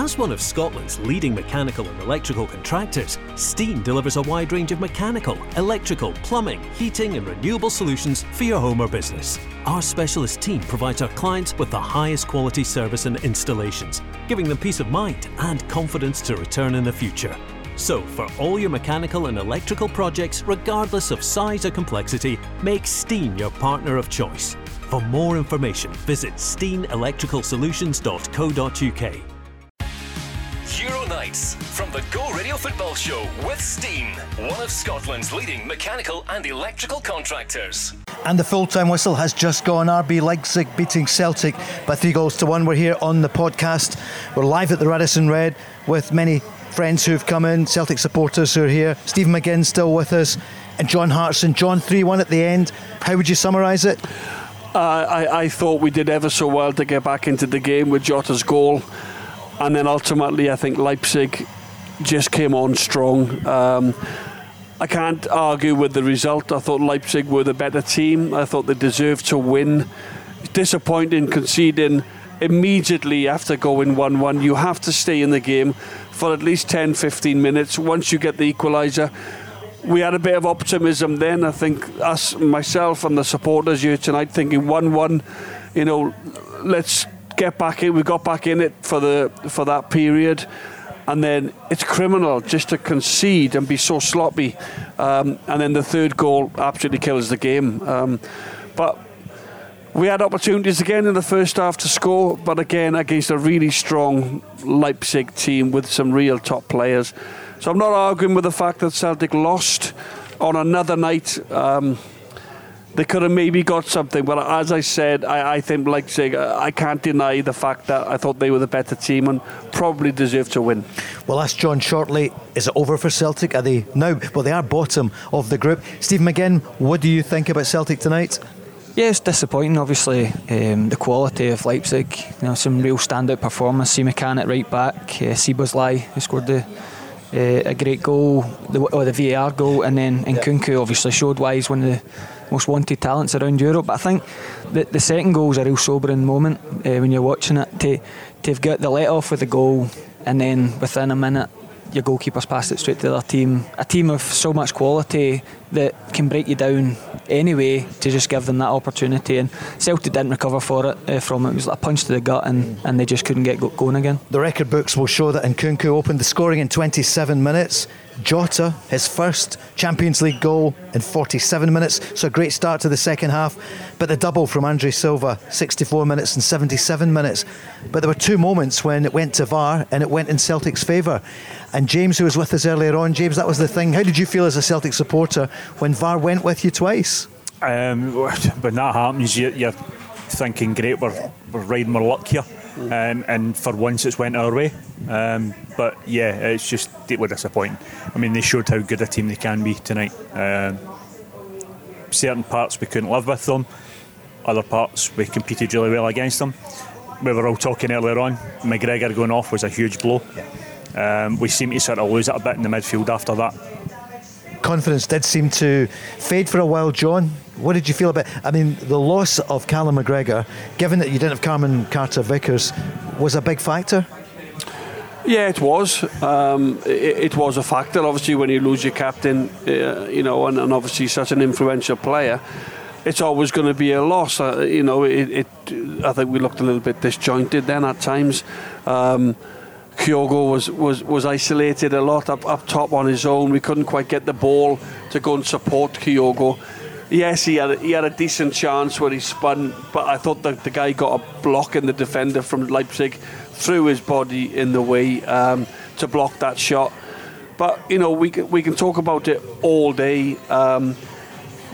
As one of Scotland's leading mechanical and electrical contractors, Stein delivers a wide range of mechanical, electrical, plumbing, heating, and renewable solutions for your home or business. Our specialist team provides our clients with the highest quality service and installations, giving them peace of mind and confidence to return in the future. So, for all your mechanical and electrical projects, regardless of size or complexity, make Stein your partner of choice. For more information, visit steinelectricalsolutions.co.uk. Euro from the Go Radio Football Show with Stein, one of Scotland's leading mechanical and electrical contractors. And the full time whistle has just gone. RB Leipzig beating Celtic by three goals to one. We're here on the podcast. We're live at the Radisson Red with many friends who've come in, Celtic supporters who are here. Stephen McGinn still with us, and John Hartson. John 3 1 at the end. How would you summarise it? Uh, I, I thought we did ever so well to get back into the game with Jota's goal and then ultimately I think Leipzig just came on strong. Um, I can't argue with the result. I thought Leipzig were the better team. I thought they deserved to win. Disappointing conceding immediately after going 1 1. You have to stay in the game for at least 10 15 minutes once you get the equaliser. We had a bit of optimism then. I think us, myself, and the supporters here tonight thinking 1 1, you know, let's get back in. We got back in it for the for that period, and then it's criminal just to concede and be so sloppy. Um, and then the third goal absolutely kills the game. Um, but we had opportunities again in the first half to score, but again against a really strong Leipzig team with some real top players. So I'm not arguing with the fact that Celtic lost on another night. Um, they could have maybe got something. But as I said, I, I think Leipzig, I can't deny the fact that I thought they were the better team and probably deserved to win. Well, ask John shortly. Is it over for Celtic? Are they now? Well, they are bottom of the group. Stephen McGinn, what do you think about Celtic tonight? Yeah, it's disappointing. Obviously, um, the quality of Leipzig. You know, some real standout performance. Simakan at right back. Uh, Szoboszlai, who scored the uh, a great goal, the, or the VAR goal, and then Nkunku yeah. obviously showed why he's one of the most wanted talents around Europe. But I think the, the second goal is a real sobering moment uh, when you're watching it. To, to have got the let off with the goal and then within a minute your goalkeeper's passed it straight to their team. A team of so much quality that can break you down anyway to just give them that opportunity. And Celtic didn't recover for it uh, from it. It was like a punch to the gut and, and they just couldn't get going again. The record books will show that Nkunku opened the scoring in 27 minutes. Jota, his first Champions League goal in 47 minutes, so a great start to the second half. But the double from Andre Silva, 64 minutes and 77 minutes. But there were two moments when it went to VAR and it went in Celtic's favour. And James, who was with us earlier on, James, that was the thing. How did you feel as a Celtic supporter when VAR went with you twice? Um, when that happens, you, are thinking, great, we're, we're riding our luck here. Um, and for once it's went our way. Um, but yeah, it's just deeply disappointing. I mean, they showed how good a team they can be tonight. Um, certain parts we couldn't live with them, other parts we competed really well against them. We were all talking earlier on. McGregor going off was a huge blow. Um, we seemed to sort of lose it a bit in the midfield after that. Confidence did seem to fade for a while, John. What did you feel about? I mean, the loss of Callum McGregor, given that you didn't have Cameron Carter Vickers, was a big factor. Yeah, it was. Um, it, it, was a factor. Obviously, when you lose your captain, uh, you know, and, and, obviously such an influential player, it's always going to be a loss. Uh, you know, it, it, I think we looked a little bit disjointed then at times. Um, Kyogo was, was, was isolated a lot up, up top on his own. We couldn't quite get the ball to go and support Kyogo yes, he had a, he had a decent chance where he spun, but I thought the, the guy got a block in the defender from Leipzig, threw his body in the way um, to block that shot. But you know, we can, we can talk about it all day. Um,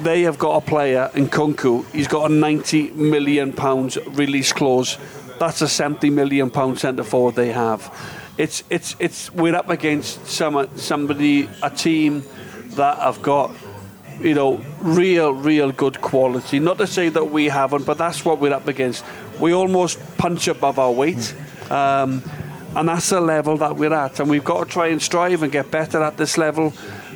they have got a player in Kunku. He's got a 90 million pounds release clause. That's a 70 million pound centre forward they have. It's it's it's we're up against some somebody a team that have got you know, real, real good quality. Not to say that we haven't, but that's what we're up against. We almost punch above our weight. Um, and that's the level that we're at. And we've got to try and strive and get better at this level.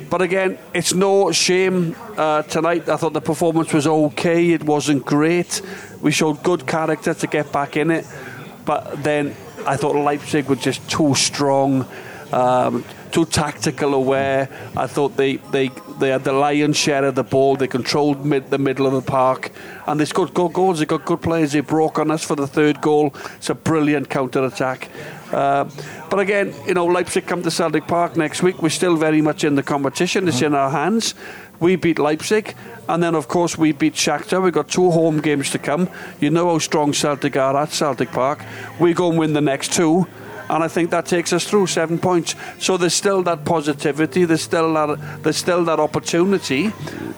But again, it's no shame uh, tonight. I thought the performance was okay. It wasn't great. We showed good character to get back in it. But then I thought Leipzig were just too strong. Um, too tactical aware. I thought they, they, they had the lion's share of the ball. They controlled mid, the middle of the park, and they scored good goals. They got good players. They broke on us for the third goal. It's a brilliant counter attack. Uh, but again, you know, Leipzig come to Celtic Park next week. We're still very much in the competition. It's in our hands. We beat Leipzig, and then of course we beat Shakhtar. We've got two home games to come. You know how strong Celtic are at Celtic Park. We go and win the next two and I think that takes us through seven points. So there's still that positivity. There's still that. There's still that opportunity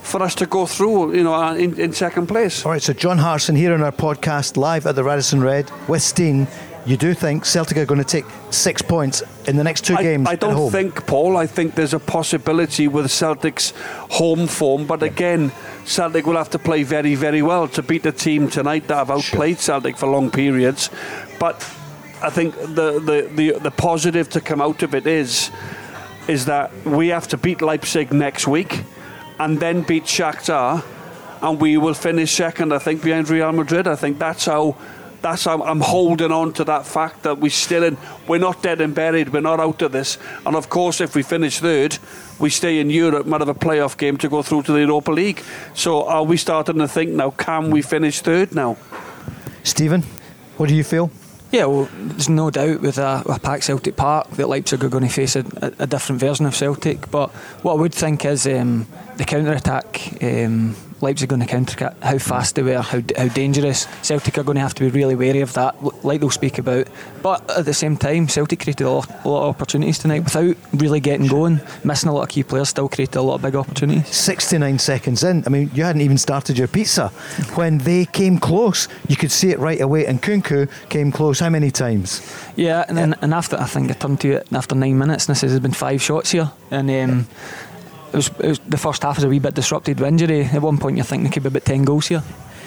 for us to go through. You know, uh, in, in second place. All right. So John Hartson here on our podcast live at the Radisson Red with Stein. You do think Celtic are going to take six points in the next two I, games? I don't think, Paul. I think there's a possibility with Celtic's home form, but again, Celtic will have to play very, very well to beat the team tonight that have outplayed sure. Celtic for long periods. But I think the, the, the, the positive to come out of it is is that we have to beat Leipzig next week and then beat Shakhtar and we will finish second I think behind Real Madrid. I think that's how that's how I'm holding on to that fact that we're still in we're not dead and buried we're not out of this. And of course if we finish third we stay in Europe might have a playoff game to go through to the Europa League. So are we starting to think now can we finish third now? Stephen what do you feel yeah, well, there's no doubt with a, a packed Celtic Park that Leipzig are going to face a, a, different version of Celtic. But what I would think is um, the counter attack. Um, Leipzig are going to counter how fast they were, how, how dangerous. Celtic are going to have to be really wary of that, like they'll speak about. But at the same time, Celtic created a lot, a lot of opportunities tonight without really getting going. Missing a lot of key players, still created a lot of big opportunities. 69 seconds in, I mean, you hadn't even started your pizza. When they came close, you could see it right away. And Nkunku came close how many times? Yeah, and then and after, I think I turned to it after nine minutes, and this has been five shots here. And um, it was, it was, the first half was a wee bit disrupted with injury. At one point, you're thinking there could be about 10 goals here.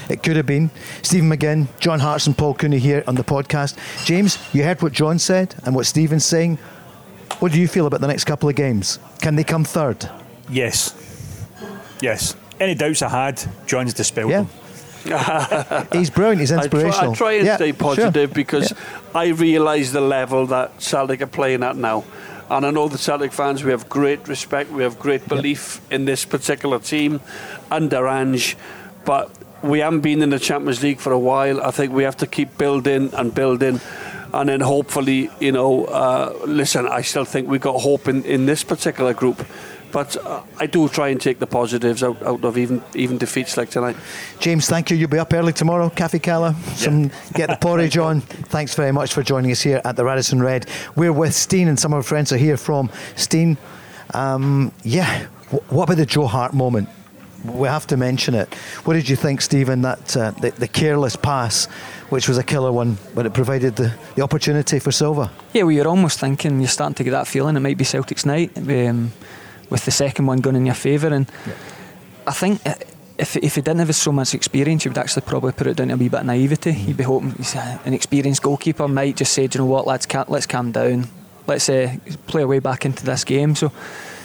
It could have been. Stephen McGinn, John Hartson, Paul Cooney here on the podcast. James, you heard what John said and what Stephen's saying. What do you feel about the next couple of games? Can they come third? Yes. Yes. Any doubts I had, John's dispelled yeah. them. he's brilliant. He's inspirational. I try, I try and yeah, stay positive sure. because yeah. I realise the level that Celtic are playing at now. And I know the Celtic fans, we have great respect, we have great belief yep. in this particular team under Ange, but we haven't been in the Champions League for a while. I think we have to keep building and building. And then hopefully, you know, uh, listen, I still think we've got hope in, in this particular group but uh, I do try and take the positives out, out of even even defeats like tonight. James, thank you. You'll be up early tomorrow. Cafe Cala, some yeah. get the porridge on. Thanks very much for joining us here at the Radisson Red. We're with Stein, and some of our friends are here from Stein. Um, yeah, what about the Joe Hart moment? We have to mention it. What did you think, Stephen? That uh, the, the, careless pass, which was a killer one, but it provided the, the opportunity for Silva. Yeah, well, you're almost thinking you're starting to get that feeling it might be Celtic's night. Um, with the second one going in your favour. And yeah. I think if, if he didn't have so much experience, he would actually probably put it down to a wee bit of naivety. Mm-hmm. You'd be hoping he's an experienced goalkeeper might just say, Do you know what, lads, let's calm down. Let's uh, play our way back into this game. So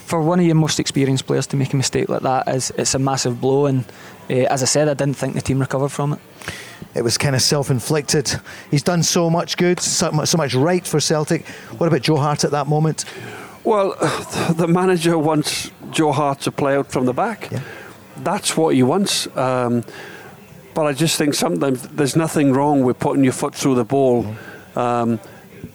for one of your most experienced players to make a mistake like that is it's a massive blow. And uh, as I said, I didn't think the team recovered from it. It was kind of self-inflicted. He's done so much good, so much, so much right for Celtic. What about Joe Hart at that moment? Well, the manager wants Joe Hart to play out from the back. Yeah. That's what he wants. Um, but I just think sometimes there's nothing wrong with putting your foot through the ball. Mm-hmm. Um,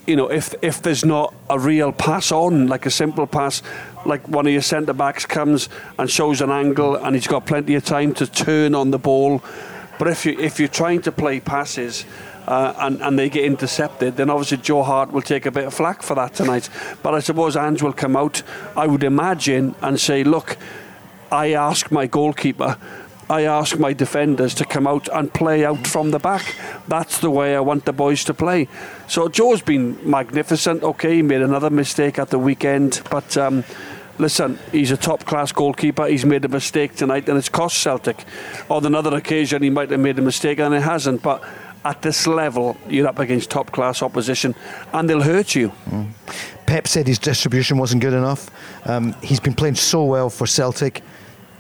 you know, if if there's not a real pass on, like a simple pass, like one of your centre backs comes and shows an angle, and he's got plenty of time to turn on the ball. But if you if you're trying to play passes uh, and, and they get intercepted, then obviously Joe Hart will take a bit of flack for that tonight. But I suppose Ange will come out, I would imagine, and say, look, I ask my goalkeeper, I ask my defenders to come out and play out from the back. That's the way I want the boys to play. So Joe's been magnificent. Okay, he made another mistake at the weekend, but. Um, listen, he's a top class goalkeeper. He's made a mistake tonight and it's cost Celtic. On another occasion, he might have made a mistake and it hasn't. But at this level, you're up against top class opposition and they'll hurt you. Mm. Pep said his distribution wasn't good enough. Um, he's been playing so well for Celtic.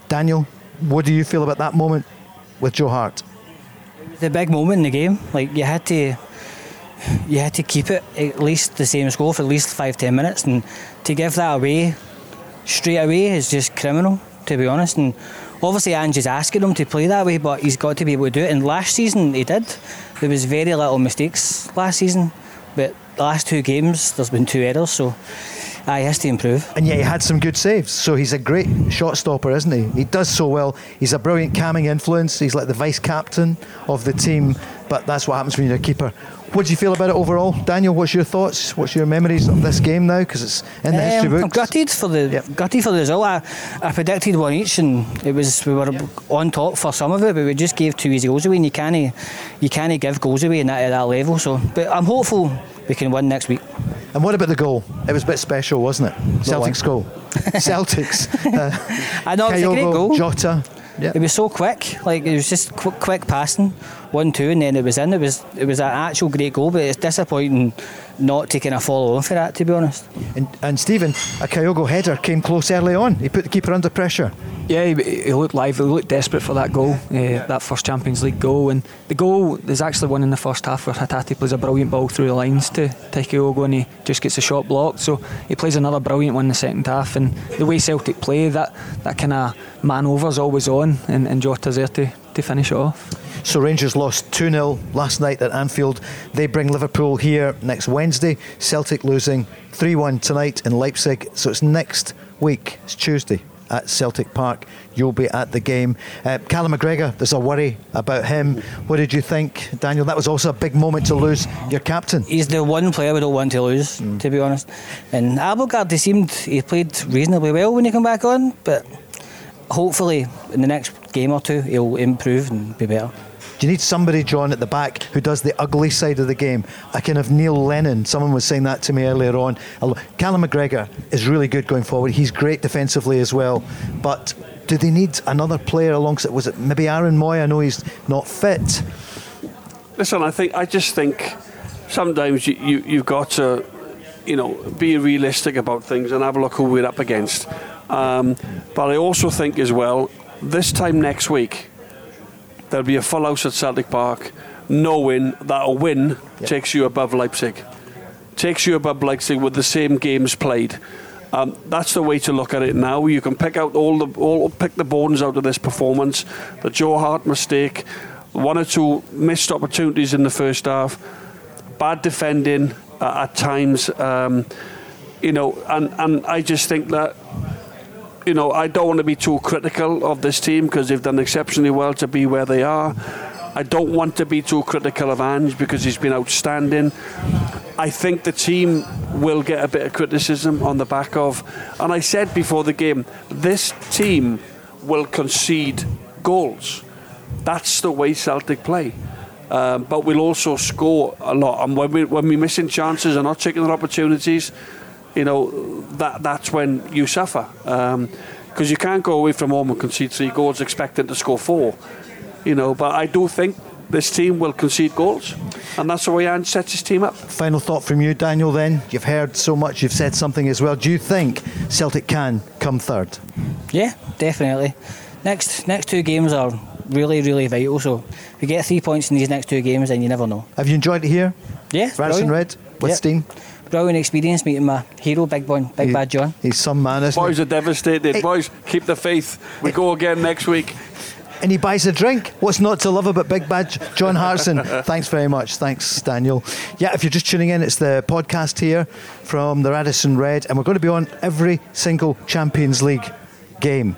Daniel, what do you feel about that moment with Joe Hart? The big moment in the game, like you had to you had to keep it at least the same score for at least five ten minutes, and to give that away straight away is just criminal, to be honest. And obviously, Ange's asking him to play that way, but he's got to be able to do it. And last season he did. There was very little mistakes last season, but the last two games there's been two errors, so. Aye, he has to improve. And yet he had some good saves, so he's a great shot stopper, isn't he? He does so well. He's a brilliant calming influence. He's like the vice captain of the team, but that's what happens when you're a keeper. What do you feel about it overall, Daniel? What's your thoughts? What's your memories of this game now? Because it's in the history Um, books. I'm gutted for the Yep. gutted for the result. I, I predicted one each, and it was we were on top for some of it, but we just gave two easy goals away, and you can't you can't give goals away in that, at that level. So, but I'm hopeful we can win next week. And what about the goal? It was a bit special, wasn't it? Celtic's goal. Celtics. Uh, I know it was a great goal. Jota. Yeah. It was so quick, like it was just qu- quick passing, one two, and then it was in. It was it was an actual great goal, but it's disappointing not taking a follow on for that. To be honest, And, and Stephen, a Kyogo header came close early on. He put the keeper under pressure. Yeah, he, he looked live. He looked desperate for that goal, uh, that first Champions League goal. And the goal, there's actually one in the first half where Hatate plays a brilliant ball through the lines to Kyogo and he just gets a shot blocked. So he plays another brilliant one in the second half. And the way Celtic play, that, that kind of man over's always on, and, and Jota's there to, to finish it off. So Rangers lost 2 0 last night at Anfield. They bring Liverpool here next Wednesday. Celtic losing 3 1 tonight in Leipzig. So it's next week, it's Tuesday at Celtic Park. You'll be at the game. Uh, Callum McGregor, there's a worry about him. What did you think, Daniel? That was also a big moment to lose your captain. he's the one player we don't want to lose, to be honest. And Abildgaard, he seemed he played reasonably well when he came back on, but hopefully in the next game or two he'll improve and be better. Do you need somebody, John, at the back who does the ugly side of the game? A kind of Neil Lennon. Someone was saying that to me earlier on. Callum McGregor is really good going forward. He's great defensively as well. But do they need another player alongside? Was it maybe Aaron Mooy? I know he's not fit. Listen, I think I just think sometimes you, you you've got to you know be realistic about things and have a look who we're up against. Um, but I also think as well this time next week there'll be a full house at Celtic Park, knowing that a win takes you above Leipzig, takes you above Leipzig with the same games played. Um, that's the way to look at it now. You can pick out all the all pick the bones out of this performance. The Joe Hart mistake, one or two missed opportunities in the first half, bad defending uh, at times. Um, you know, and, and I just think that you know, I don't want to be too critical of this team because they've done exceptionally well to be where they are. I don't want to be too critical of Ange because he's been outstanding. I think the team will get a bit of criticism on the back of, and I said before the game, this team will concede goals. That's the way Celtic play. Um, but we'll also score a lot. And when, we, when we're missing chances and not taking our opportunities, you know, that that's when you suffer. Um, because you can't go away from home and concede three goals expecting to score four. You know, but I do think this team will concede goals. And that's the way Ange sets his team up. Final thought from you, Daniel, then. You've heard so much, you've said something as well. Do you think Celtic can come third? Yeah, definitely. Next next two games are really really vital. So if we get three points in these next two games, then you never know. Have you enjoyed it here? Yeah, Radisson brilliant. Red with Yep. Stein? Brilliant experience meeting my hero, Big Boy, Big He- Bad John. He's some man, isn't Boys he? are devastated. Hey. Boys, keep the faith. We go again next week. And he buys a drink. What's not to love about Big Bad John Hartson? Thanks very much. Thanks, Daniel. Yeah, if you're just tuning in, it's the podcast here from the Radisson Red, and we're going to be on every single Champions League game.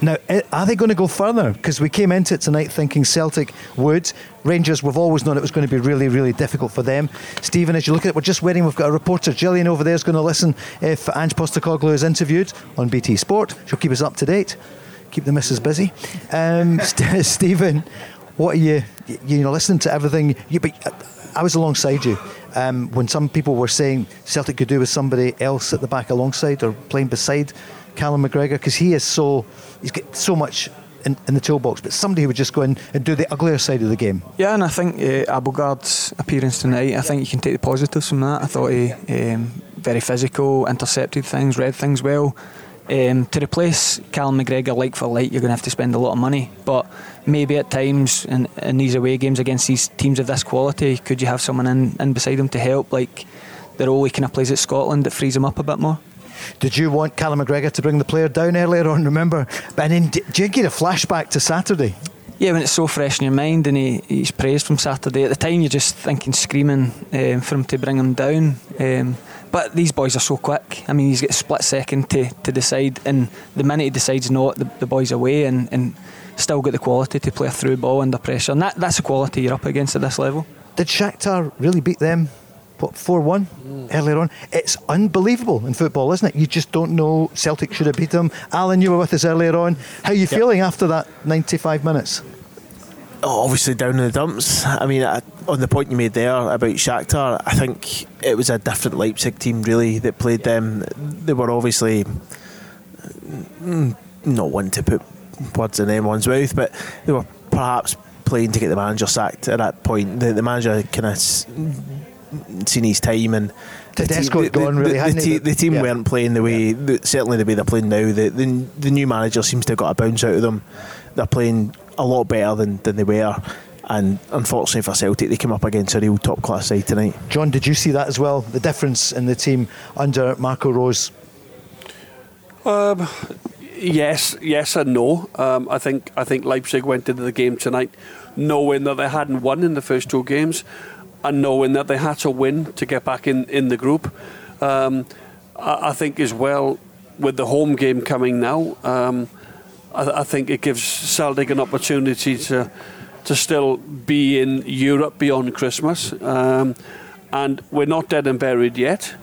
Now, are they going to go further? Because we came into it tonight thinking Celtic would. Rangers, we've always known it was going to be really, really difficult for them. Stephen, as you look at it, we're just waiting. We've got a reporter, Gillian, over there, is going to listen if Ange Postecoglou is interviewed on BT Sport. She'll keep us up to date, keep the missus busy. Um, St- Stephen, what are you, you, you know, listening to everything? You, but uh, I was alongside you um, when some people were saying Celtic could do with somebody else at the back alongside or playing beside Callum McGregor because he is so he's got so much in, in the toolbox, but somebody who would just go in and do the uglier side of the game. Yeah, and I think uh, appearance tonight, I think you can take the positives from that. I thought he um, very physical, intercepted things, read things well. Um, to replace Callum McGregor like for like, you're going to have to spend a lot of money. But maybe at times in, in these away games against these teams of this quality, could you have someone in, in beside him to help, like the role he kind of plays at Scotland that frees him up a bit more? Did you want Callum McGregor to bring the player down earlier on? Remember, and then do you get a flashback to Saturday? Yeah, when it's so fresh in your mind and he, he's praised from Saturday, at the time you're just thinking, screaming um, for him to bring him down. Um, but these boys are so quick. I mean, he's got a split second to, to decide, and the minute he decides not, the, the boy's away, and, and still got the quality to play a through ball under pressure. And that, that's the quality you're up against at this level. Did Shakhtar really beat them? What, 4 1 mm. earlier on? It's unbelievable in football, isn't it? You just don't know. Celtic should have beat them. Alan, you were with us earlier on. How are you yep. feeling after that 95 minutes? Oh, obviously down in the dumps. I mean, I, on the point you made there about Shakhtar, I think it was a different Leipzig team really that played them. They were obviously mm, not one to put words in anyone's mouth, but they were perhaps playing to get the manager sacked at that point. The, the manager kind of seen his time and the, team, the, gone really, the, the, the team yeah. weren't playing the way yeah. certainly the way they're playing now. The, the the new manager seems to have got a bounce out of them. They're playing a lot better than, than they were. And unfortunately for Celtic, they came up against a real top class side tonight. John, did you see that as well? The difference in the team under Marco Rose? Um, yes, yes, and no. Um, I think I think Leipzig went into the game tonight knowing that they hadn't won in the first two games, and knowing that they had to win to get back in in the group. Um, I, I, think as well with the home game coming now. Um, I, I think it gives Celtic an opportunity to to still be in Europe beyond Christmas. Um, and we're not dead and buried yet.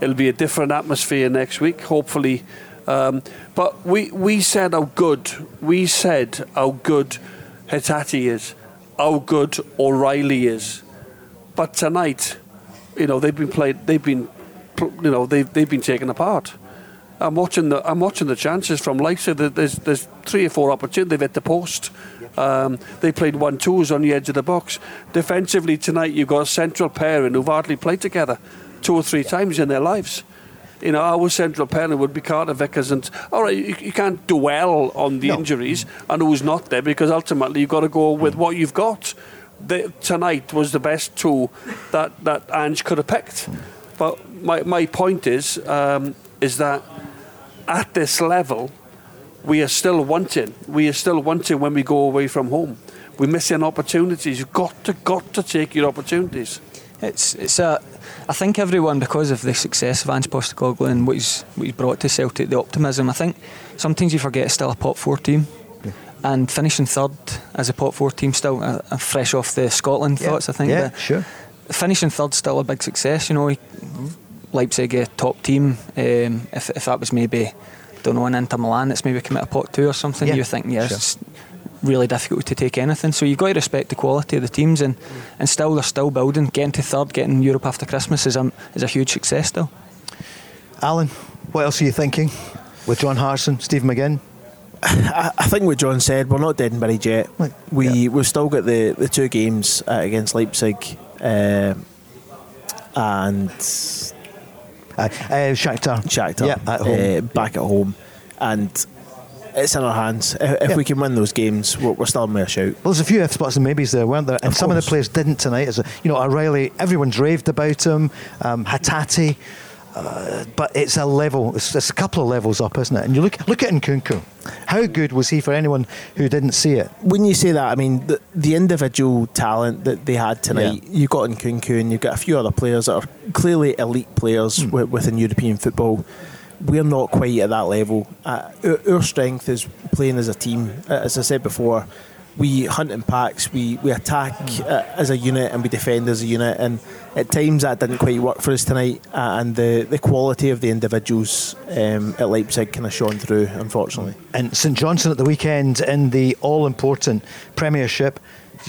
It'll be a different atmosphere next week, hopefully. Um, but we, we said how good, we said how good Hatate is, how good O'Riley is. But tonight, you know, they've been played, they've been, you know, they've, they've been taken apart. I'm watching the I'm watching the chances from Leicester. There's there's three or four opportunities. They've hit the post. Um, they played one twos on the edge of the box. Defensively tonight, you've got a central pairing who've hardly played together two or three times in their lives. You know, our central pairing would be Carter Vickers, and all right, you, you can't dwell on the no. injuries and who's not there because ultimately you've got to go with what you've got. The, tonight was the best two that that Ange could have picked. But my, my point is um, is that at this level, we are still wanting. We are still wanting when we go away from home. We're missing opportunities. You've got to, got to take your opportunities. It's, it's a. I think everyone, because of the success of Ange Postecoglou and what he's, what he's brought to Celtic, the optimism. I think sometimes you forget it's still a pot four team. And finishing third as a pot four team still uh, fresh off the Scotland yeah. thoughts. I think. Yeah, sure. Finishing third still a big success. You know, Leipzig a top team. Um, if, if that was maybe, don't know, an Inter Milan that's maybe come out of pot two or something, yeah. you're thinking, yes, sure. it's really difficult to take anything. So you've got to respect the quality of the teams, and, and still they're still building. Getting to third, getting Europe after Christmas is a, is a huge success still. Alan, what else are you thinking with John Hartson, Steve McGinn? I, I think what John said, we're not dead and buried yet. We yeah. we've still got the, the two games uh, against Leipzig uh, and uh, uh, Shakhtar. Shakhtar. Yeah, at home. Uh, back at home. And it's in our hands. If, if yeah. we can win those games, we're, we're still in a shout. Well, there's a few F spots and maybes there, weren't there? And some of the players didn't tonight. As a, you know, O'Riley, everyone's raved about him. Um, Hatate. Uh, but it's a level, it's, it's, a couple of levels up, isn't it? And you look look at Nkunku. How good was he for anyone who didn't see it? When you say that, I mean the, the individual talent that they had tonight. Yeah. You've got Nkunku, and you've got a few other players that are clearly elite players mm. within European football. We're not quite at that level. Uh, our, our strength is playing as a team. As I said before, we hunt in packs, we, we attack uh, as a unit and we defend as a unit. And at times that didn't quite work for us tonight. Uh, and the, the quality of the individuals um, at Leipzig kind of shone through, unfortunately. And St Johnstone at the weekend in the all important Premiership.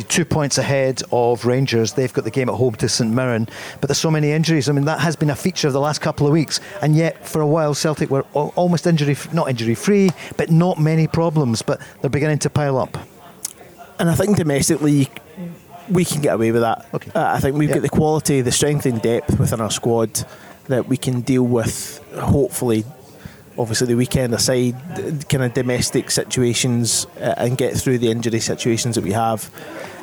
Two points ahead of Rangers. They've got the game at home to St Mirren. But there's so many injuries. I mean, that has been a feature of the last couple of weeks. And yet, for a while, Celtic were almost injury, not injury free, but not many problems. But they're beginning to pile up and I think domestically we can get away with that. Okay. Uh, I think we've got the quality, the strength and depth within our squad that we can deal with. Hopefully, obviously the weekend aside, kind of domestic situations uh, and get through the injury situations that we have.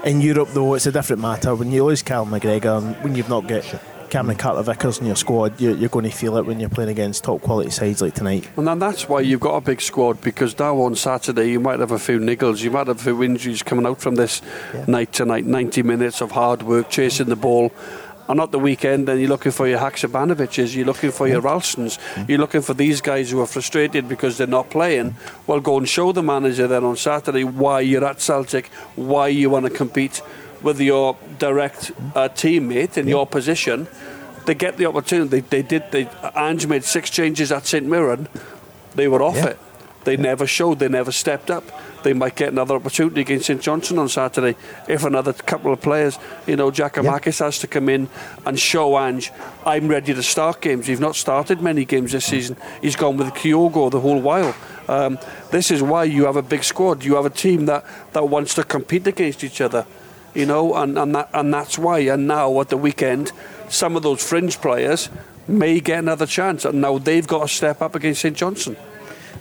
In Europe, though, it's a different matter. When you lose Cal McGregor and when you've not got Cameron Carter Vickers in your squad, you're, you're, going to feel it when you're playing against top quality sides like tonight. And then that's why you've got a big squad because now on Saturday you might have a few niggles, you might have a few injuries coming out from this yeah. night tonight. 90 minutes of hard work chasing the ball. And at the weekend, then you're looking for your Haksabanoviches, you're looking for your Ralstons, mm-hmm. you're looking for these guys who are frustrated because they're not playing. Well, go and show the manager then on Saturday why you're at Celtic, why you want to compete with your direct uh, teammate in yeah. your position, they get the opportunity. They, they did. They, Ange made six changes at St Mirren. They were off yeah. it. They yeah. never showed. They never stepped up. They might get another opportunity against St Johnstone on Saturday if another couple of players, you know, Jack Giakoumakis has to come in and show Ange, I'm ready to start games. He's not started many games this season. He's gone with Kyogo the whole while. Um, this is why you have a big squad. You have a team that, that wants to compete against each other you know, and, and, that, and that's why. And now at the weekend, some of those fringe players may get another chance, and now they've got to step up against St Johnstone.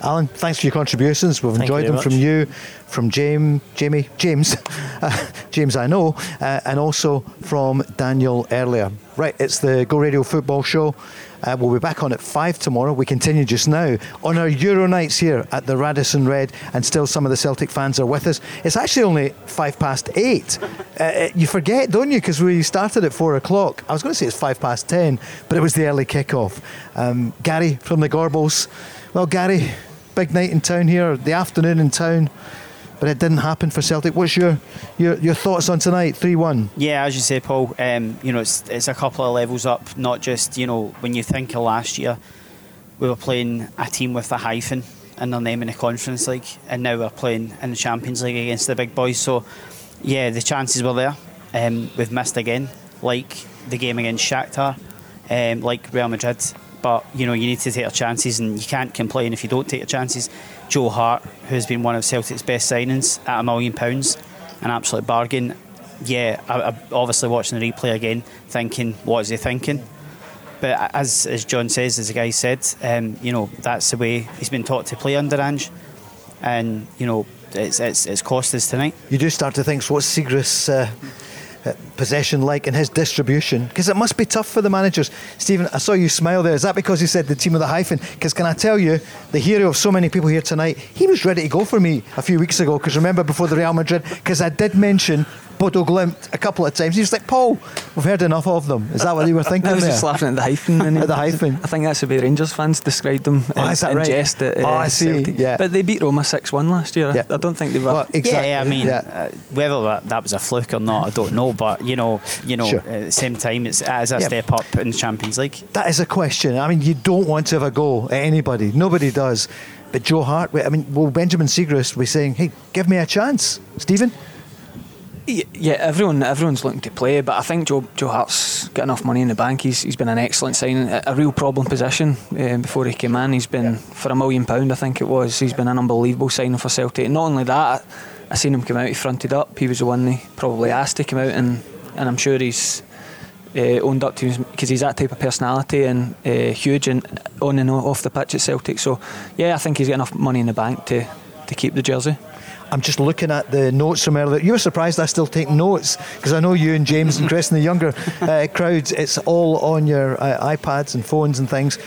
Alan, thanks for your contributions. We've Thank enjoyed them much. from you, from James, Jamie, James, uh, James, I know, uh, and also from Daniel earlier. Right, it's the Go Radio Football Show. Uh, we'll be back on at 5 tomorrow. We continue just now on our Euro nights here at the Radisson Red, and still some of the Celtic fans are with us. It's actually only 5 past 8. Uh, uh, you forget, don't you? Because we started at 4 o'clock. I was going to say it's 5 past 10, but it was the early kick-off. Um, Gary from the Gorbals. Well, Gary, big night in town here, the afternoon in town but it didn't happen for Celtic. What's your your, your thoughts on tonight? Three one. Yeah, as you say, Paul. Um, you know, it's it's a couple of levels up. Not just you know when you think of last year, we were playing a team with a hyphen in their name in the Conference League, and now we're playing in the Champions League against the big boys. So, yeah, the chances were there. Um, we've missed again, like the game against Shakhtar, um, like Real Madrid. But you know, you need to take your chances, and you can't complain if you don't take your chances. Joe Hart, who's been one of Celtic's best signings at a million pounds, an absolute bargain. Yeah, I, I obviously watching the replay again, thinking, what is he thinking? But as as John says, as the guy said, um, you know that's the way he's been taught to play under Ange, and you know it's it's, it's cost us tonight. You do start to think, so what's Siegrist's uh, possession like and his distribution? Because it must be tough for the managers. Stephen, I saw you smile there. Is that because you said the team of the hyphen? Because can I tell you, the hero of so many people here tonight, he was ready to go for me a few weeks ago. Because remember before the Real Madrid, because I did mention Bodo Glimt a couple of times. He was like, Paul, we've heard enough of them. Is that what you were thinking? I was there? just laughing at the hyphen. at the hyphen. I think that's the way Rangers fans described them oh, is that in right? jest. At, uh, oh, I see. Celtic. Yeah. But they beat Roma 6 1 last year. Yeah. I don't think they were. Well, exactly. Yeah, I mean, yeah. Uh, whether that, that, was a fluke or not, I don't know. But, you know, you know, sure. at the same time, it's as a yeah. step up in the Champions League. That is a question. I mean, you don't want to have a go at anybody. Nobody does. But Joe Hart, I mean, will Benjamin Siegrist be saying, hey, give me a chance? Stephen? Yeah, everyone everyone's looking to play, but I think Joe Joe Hart's got enough money in the bank. He's he's been an excellent signing, a, a real problem position um, before he came in. He's been yeah. for a million pound, I think it was. He's been an unbelievable signing for Celtic. Not only that, I, I seen him come out. He fronted up. He was the one they probably asked to come out, and and I'm sure he's. Uh, owned up to him because he's that type of personality and uh, huge and on and off the pitch at Celtic. So, yeah, I think he's got enough money in the bank to, to keep the jersey. I'm just looking at the notes from earlier. You were surprised I still take notes because I know you and James and Chris and the younger uh, crowds. It's all on your uh, iPads and phones and things.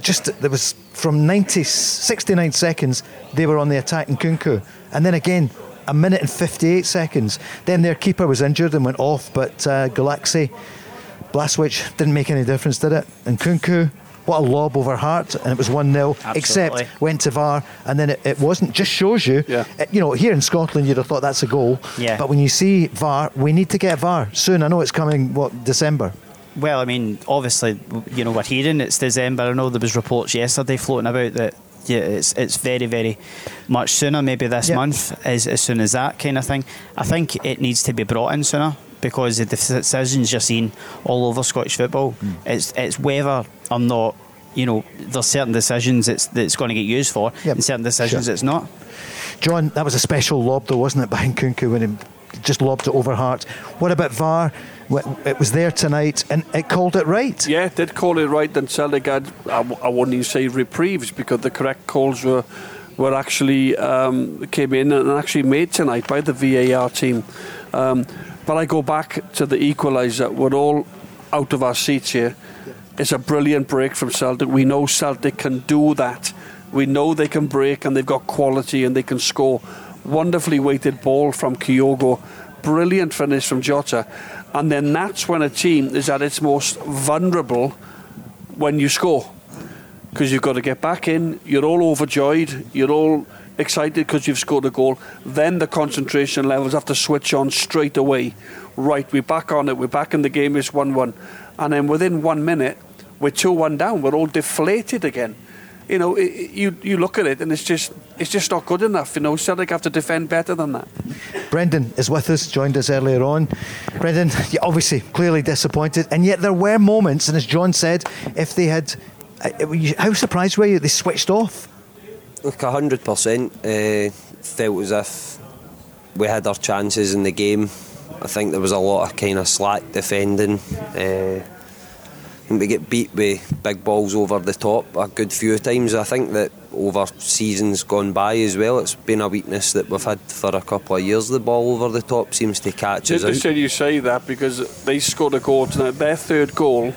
Just there was from 90, 69 seconds they were on the attack in Nkunku, and then again a minute and 58 seconds. Then their keeper was injured and went off, but uh, Gulácsi, Blaswich didn't make any difference, did it? And Kunku, what a lob over Hart, and it was 1 0, except went to VAR, and then it, it wasn't. Just shows you, yeah. it, you know, here in Scotland, you'd have thought that's a goal. Yeah. But when you see VAR, we need to get VAR soon. I know it's coming, what, December? Well, I mean, obviously, you know, we're hearing it's December. I know there was reports yesterday floating about that yeah, it's it's very very much sooner, maybe this yep. month, as, as soon as that kind of thing. I think it needs to be brought in sooner because the decisions you're seeing all over Scottish football, mm. it's it's whether or not you know there's certain decisions it's that's going to get used for, yep. and certain decisions sure. it's not. John, that was a special lob though, wasn't it, behind Nkunku when he just lobbed it over Hart. What about VAR? It was there tonight and it called it right. Yeah, did call it right. And I, I wouldn't even say reprieves because the correct calls were were actually um, came in and actually made tonight by the VAR team. Um, but I go back to the equaliser. We're all out of our seats here. It's a brilliant break from Celtic. We know Celtic can do that. We know they can break and they've got quality and they can score. Wonderfully weighted ball from Kyogo. Brilliant finish from Jota. And then that's when a team is at its most vulnerable when you score. Because you've got to get back in, you're all overjoyed, you're all excited because you've scored a goal. Then the concentration levels have to switch on straight away. Right, we're back on it, we're back in the game, it's 1 1. And then within one minute, we're 2 1 down, we're all deflated again you know, it, you you look at it and it's just it's just not good enough. You know, Celtic have to defend better than that. Brendan is with us, joined us earlier on. Brendan, yeah, obviously, clearly disappointed, and yet there were moments, and as John said, if they had, uh, how surprised were you? They switched off. Look, hundred percent. Uh, felt as if we had our chances in the game. I think there was a lot of kind of slack defending. Uh, and we get beat with big balls over the top a good few times. I think that over seasons gone by as well, it's been a weakness that we've had for a couple of years. The ball over the top seems to catch it's us interesting out. you say that because they scored a goal tonight. Their third goal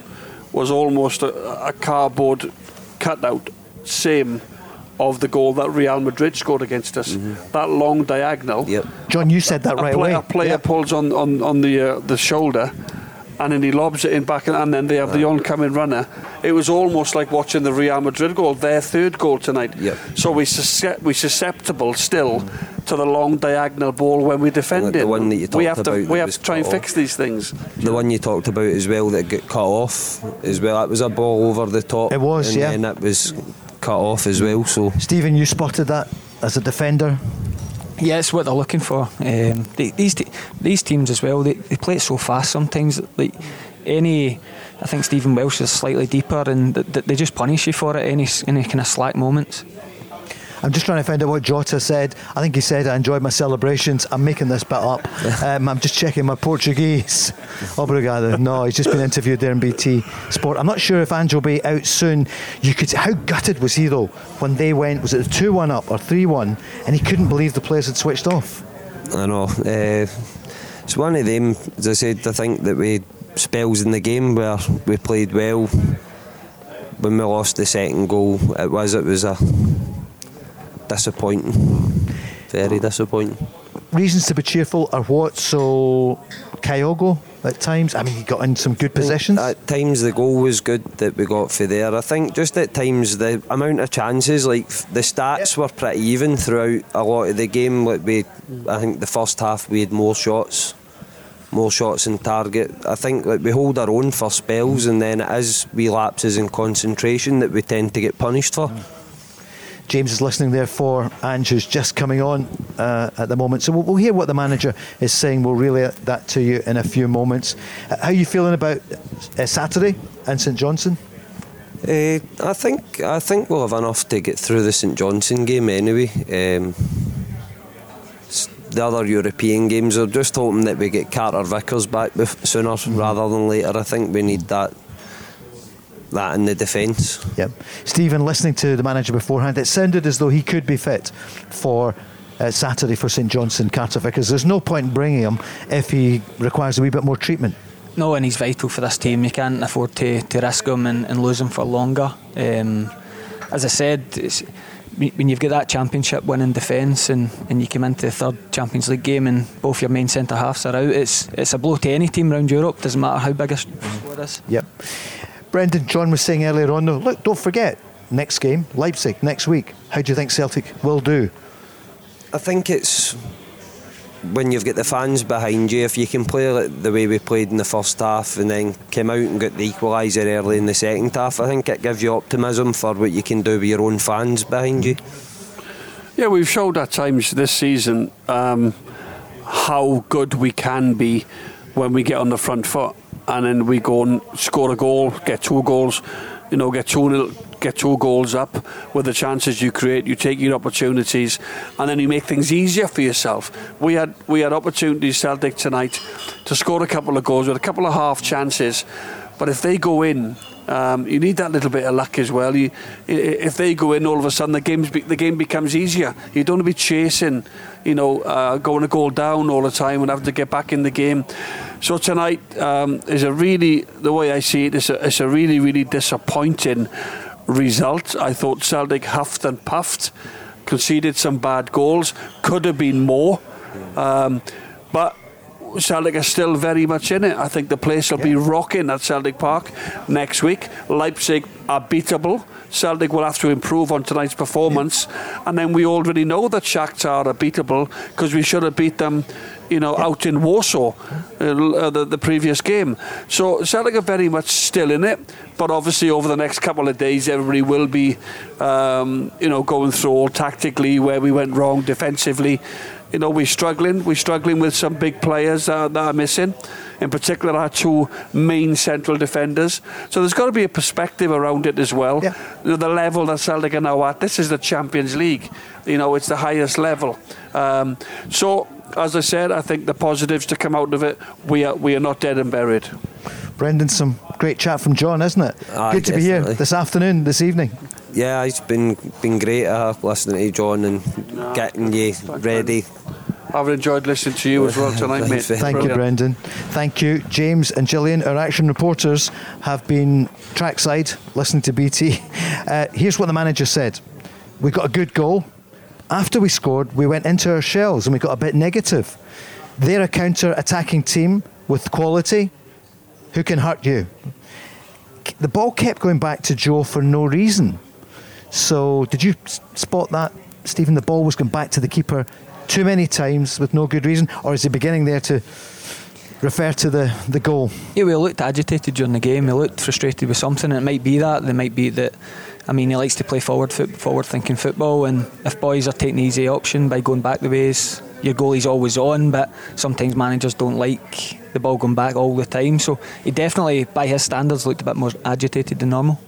was almost a, a cardboard cutout, same of the goal that Real Madrid scored against us. Mm-hmm. That long diagonal. Yep. John, you said that a right play, away. A player yep. pulls on, on, on the uh, the shoulder and then he lobs it in back, and then they have the oncoming runner. It was almost like watching the Real Madrid goal, their third goal tonight. Yep. So we we're susceptible still to the long diagonal ball when we defend like it. The one that you talked we have to we have to try and off. fix these things. The one you talked about as well that got cut off as well. That was a ball over the top. It was, and yeah. And it was cut off as well. So Stephen, you spotted that as a defender. Yeah, it's what they're looking for. Um, they, these te- these teams as well. They, they play it so fast sometimes. Like any, I think Stephen Welsh is slightly deeper, and th- they just punish you for it. Any any kind of slack moments. I'm just trying to find out what Jota said. I think he said, I enjoyed my celebrations. I'm making this bit up. Um, I'm just checking my Portuguese. Obrigado. No, he's just been interviewed there in BT Sport. I'm not sure if Ange will be out soon. You could. How gutted was he, though, when they went, was it 2 1 up or 3 1, and he couldn't believe the players had switched off? I know. Uh, it's one of them, as I said, I think that we spells in the game where we played well. When we lost the second goal, it was it was a disappointing, very disappointing. Reasons to be cheerful are what? So, Kyogo at times. I mean, he got in some good mm, positions. At times, the goal was good that we got for there. I think just at times the amount of chances, like the stats, yep. were pretty even throughout a lot of the game. Like we, I think the first half we had more shots more shots in target. I think like we hold our own for spells, and then it is we lapses in concentration that we tend to get punished for. Mm. James is listening there for Ange, who's just coming on uh, at the moment. So we'll, we'll, hear what the manager is saying. We'll relay that to you in a few moments. Uh, how are you feeling about uh, Saturday and St Johnstone? Uh, I think I think we'll have enough to get through the St Johnstone game anyway. Um, the other European games. We're just hoping that we get Carter Vickers back sooner mm-hmm. rather than later. I think we need that that in the defence. Yep. Stephen, listening to the manager beforehand, it sounded as though he could be fit for uh, Saturday for St Johnstone, Carter Vickers. There's no point in bringing him if he requires a wee bit more treatment. No, and he's vital for this team. You can't afford to, to risk him and, and lose him for longer. Um, as I said, when you've got that championship winning defence and, and you come into the third Champions League game and both your main centre halves are out, it's it's a blow to any team around Europe. Doesn't matter how big a squad is. Yep. Brendan, John was saying earlier on, though, look, don't forget next game, Leipzig next week. How do you think Celtic will do? I think it's when you've got the fans behind you, if you can play like the way we played in the first half and then came out and got the equaliser early in the second half, I think it gives you optimism for what you can do with your own fans behind you. Yeah, we've showed at times this season um, how good we can be when we get on the front foot and then we go and score a goal, get two goals, you know, get 2 0 get two goals up with the chances you create. You take your opportunities, and then you make things easier for yourself. We had we had opportunities Celtic tonight to score a couple of goals with a couple of half chances, but if they go in um, you need that little bit of luck as well. You, if they go in, all of a sudden the game's be, the game becomes easier. You don't want to be chasing, you know, uh, going a goal down all the time and having to get back in the game. So tonight um, is a really, the way I see it, it's a, it's a really, really disappointing result. I thought Celtic huffed and puffed, conceded some bad goals, could have been more. Um, but Celtic are still very much in it. I think the place will yeah. be rocking at Celtic Park next week. Leipzig are beatable. Celtic will have to improve on tonight's performance, yeah. and then we already know that Shakhtar are beatable because we should have beat them, you know, yeah. out in Warsaw, uh, the, the previous game. So Celtic are very much still in it, but obviously over the next couple of days, everybody will be, um, you know, going through all tactically where we went wrong defensively you know, we're struggling. We're struggling with some big players uh, that are missing. In particular, our two main central defenders. So there's got to be a perspective around it as well. Yeah. The level that Celtic are now at. This is the Champions League. You know, it's the highest level. Um, so, as I said, I think the positives to come out of it, we are we are not dead and buried. Brendan, some great chat from John, isn't it? Aye, Good to definitely. be here this afternoon, this evening yeah, it's been been great uh, listening to you, John and no, getting you ready. I've enjoyed listening to you as well tonight, mate. Thank Brilliant. you, Brendan. Thank you. James and Gillian, our action reporters, have been trackside listening to BT. Uh, here's what the manager said We got a good goal. After we scored, we went into our shells and we got a bit negative. They're a counter attacking team with quality who can hurt you. The ball kept going back to Joe for no reason. So, did you spot that, Stephen? The ball was going back to the keeper too many times with no good reason, or is he beginning there to refer to the, the goal? Yeah, we looked agitated during the game. He looked frustrated with something. It might be that. It might be that. I mean, he likes to play forward, forward thinking football, and if boys are taking the easy option by going back the ways, your goalie's always on. But sometimes managers don't like the ball going back all the time. So he definitely, by his standards, looked a bit more agitated than normal.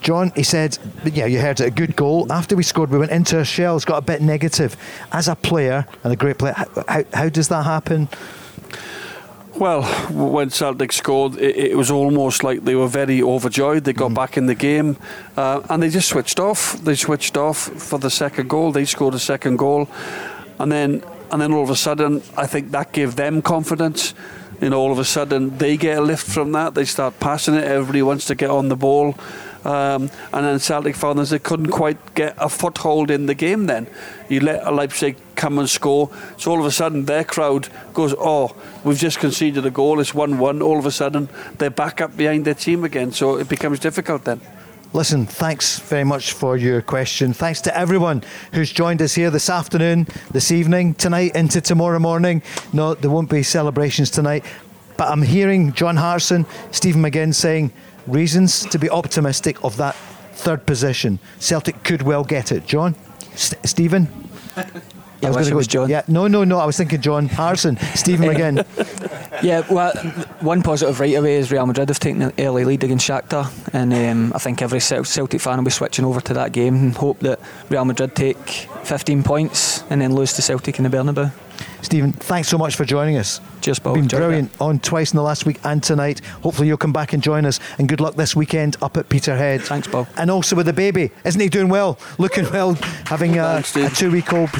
John, he said, yeah, you heard it, a good goal. After we scored, we went into our shells, got a bit negative. As a player and a great player, how, how, how does that happen? Well, when Celtic scored, it, it, was almost like they were very overjoyed. They got mm. back in the game uh, and they just switched off. They switched off for the second goal. They scored a second goal. And then, and then all of a sudden, I think that gave them confidence you know, all of a sudden they get a lift from that. They start passing it. Everybody wants to get on the ball. Um, and then Celtic that they couldn't quite get a foothold in the game then. You let a Leipzig come and score, so all of a sudden their crowd goes, Oh, we've just conceded a goal, it's 1 1. All of a sudden they're back up behind their team again, so it becomes difficult then. Listen, thanks very much for your question. Thanks to everyone who's joined us here this afternoon, this evening, tonight, into tomorrow morning. No, there won't be celebrations tonight, but I'm hearing John Hartson, Stephen McGinn saying reasons to be optimistic of that third position. Celtic could well get it. John? St- Stephen? Yeah, I was going to go. John. Yeah, no, no, no. I was thinking John Hartson, Stephen McGinn. yeah, well, one positive right away is Real Madrid have taken an early lead against Shakhtar, and um, I think every Celtic fan will be switching over to that game and hope that Real Madrid take 15 points and then lose to Celtic in the Bernabeu. Stephen, thanks so much for joining us. Just Bob. Been brilliant on twice in the last week and tonight. Hopefully you'll come back and join us. And good luck this weekend up at Peterhead. Thanks, Bob. And also with the baby, isn't he doing well? Looking well, having a, a two-week-old.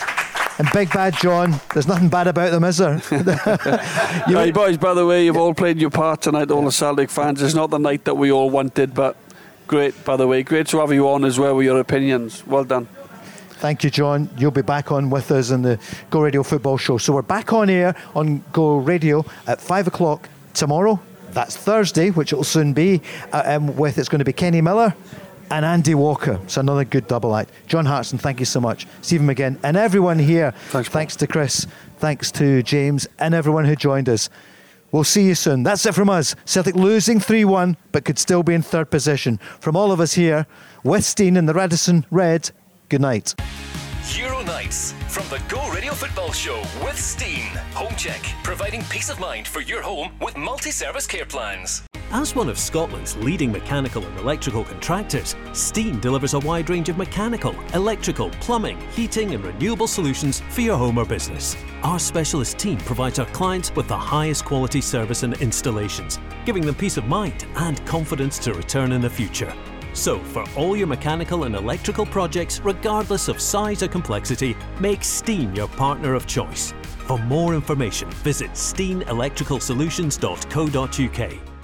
And Big Bad John, there's nothing bad about them, is there? you hey, boys, by the way, you've all played your part tonight, all the Celtic fans. It's not the night that we all wanted, but great, by the way. Great to have you on as well with your opinions. Well done. Thank you, John. You'll be back on with us in the Go Radio Football Show. So we're back on air on Go Radio at five o'clock tomorrow. That's Thursday, which it'll soon be. Uh, um, with it's going to be Kenny Miller and Andy Walker. So another good double act. John Hartson, thank you so much. Stephen McGinn and everyone here. Thanks, thanks to Chris. Thanks to James and everyone who joined us. We'll see you soon. That's it from us. Celtic losing 3 1, but could still be in third position. From all of us here, with Stein and the Radisson Red, Good night. Euro Nights from the Go Radio Football Show with Stein. Home Check, providing peace of mind for your home with multi service care plans. As one of Scotland's leading mechanical and electrical contractors, Stein delivers a wide range of mechanical, electrical, plumbing, heating, and renewable solutions for your home or business. Our specialist team provides our clients with the highest quality service and installations, giving them peace of mind and confidence to return in the future. So, for all your mechanical and electrical projects, regardless of size or complexity, make Stein your partner of choice. For more information, visit steinelectricalsolutions.co.uk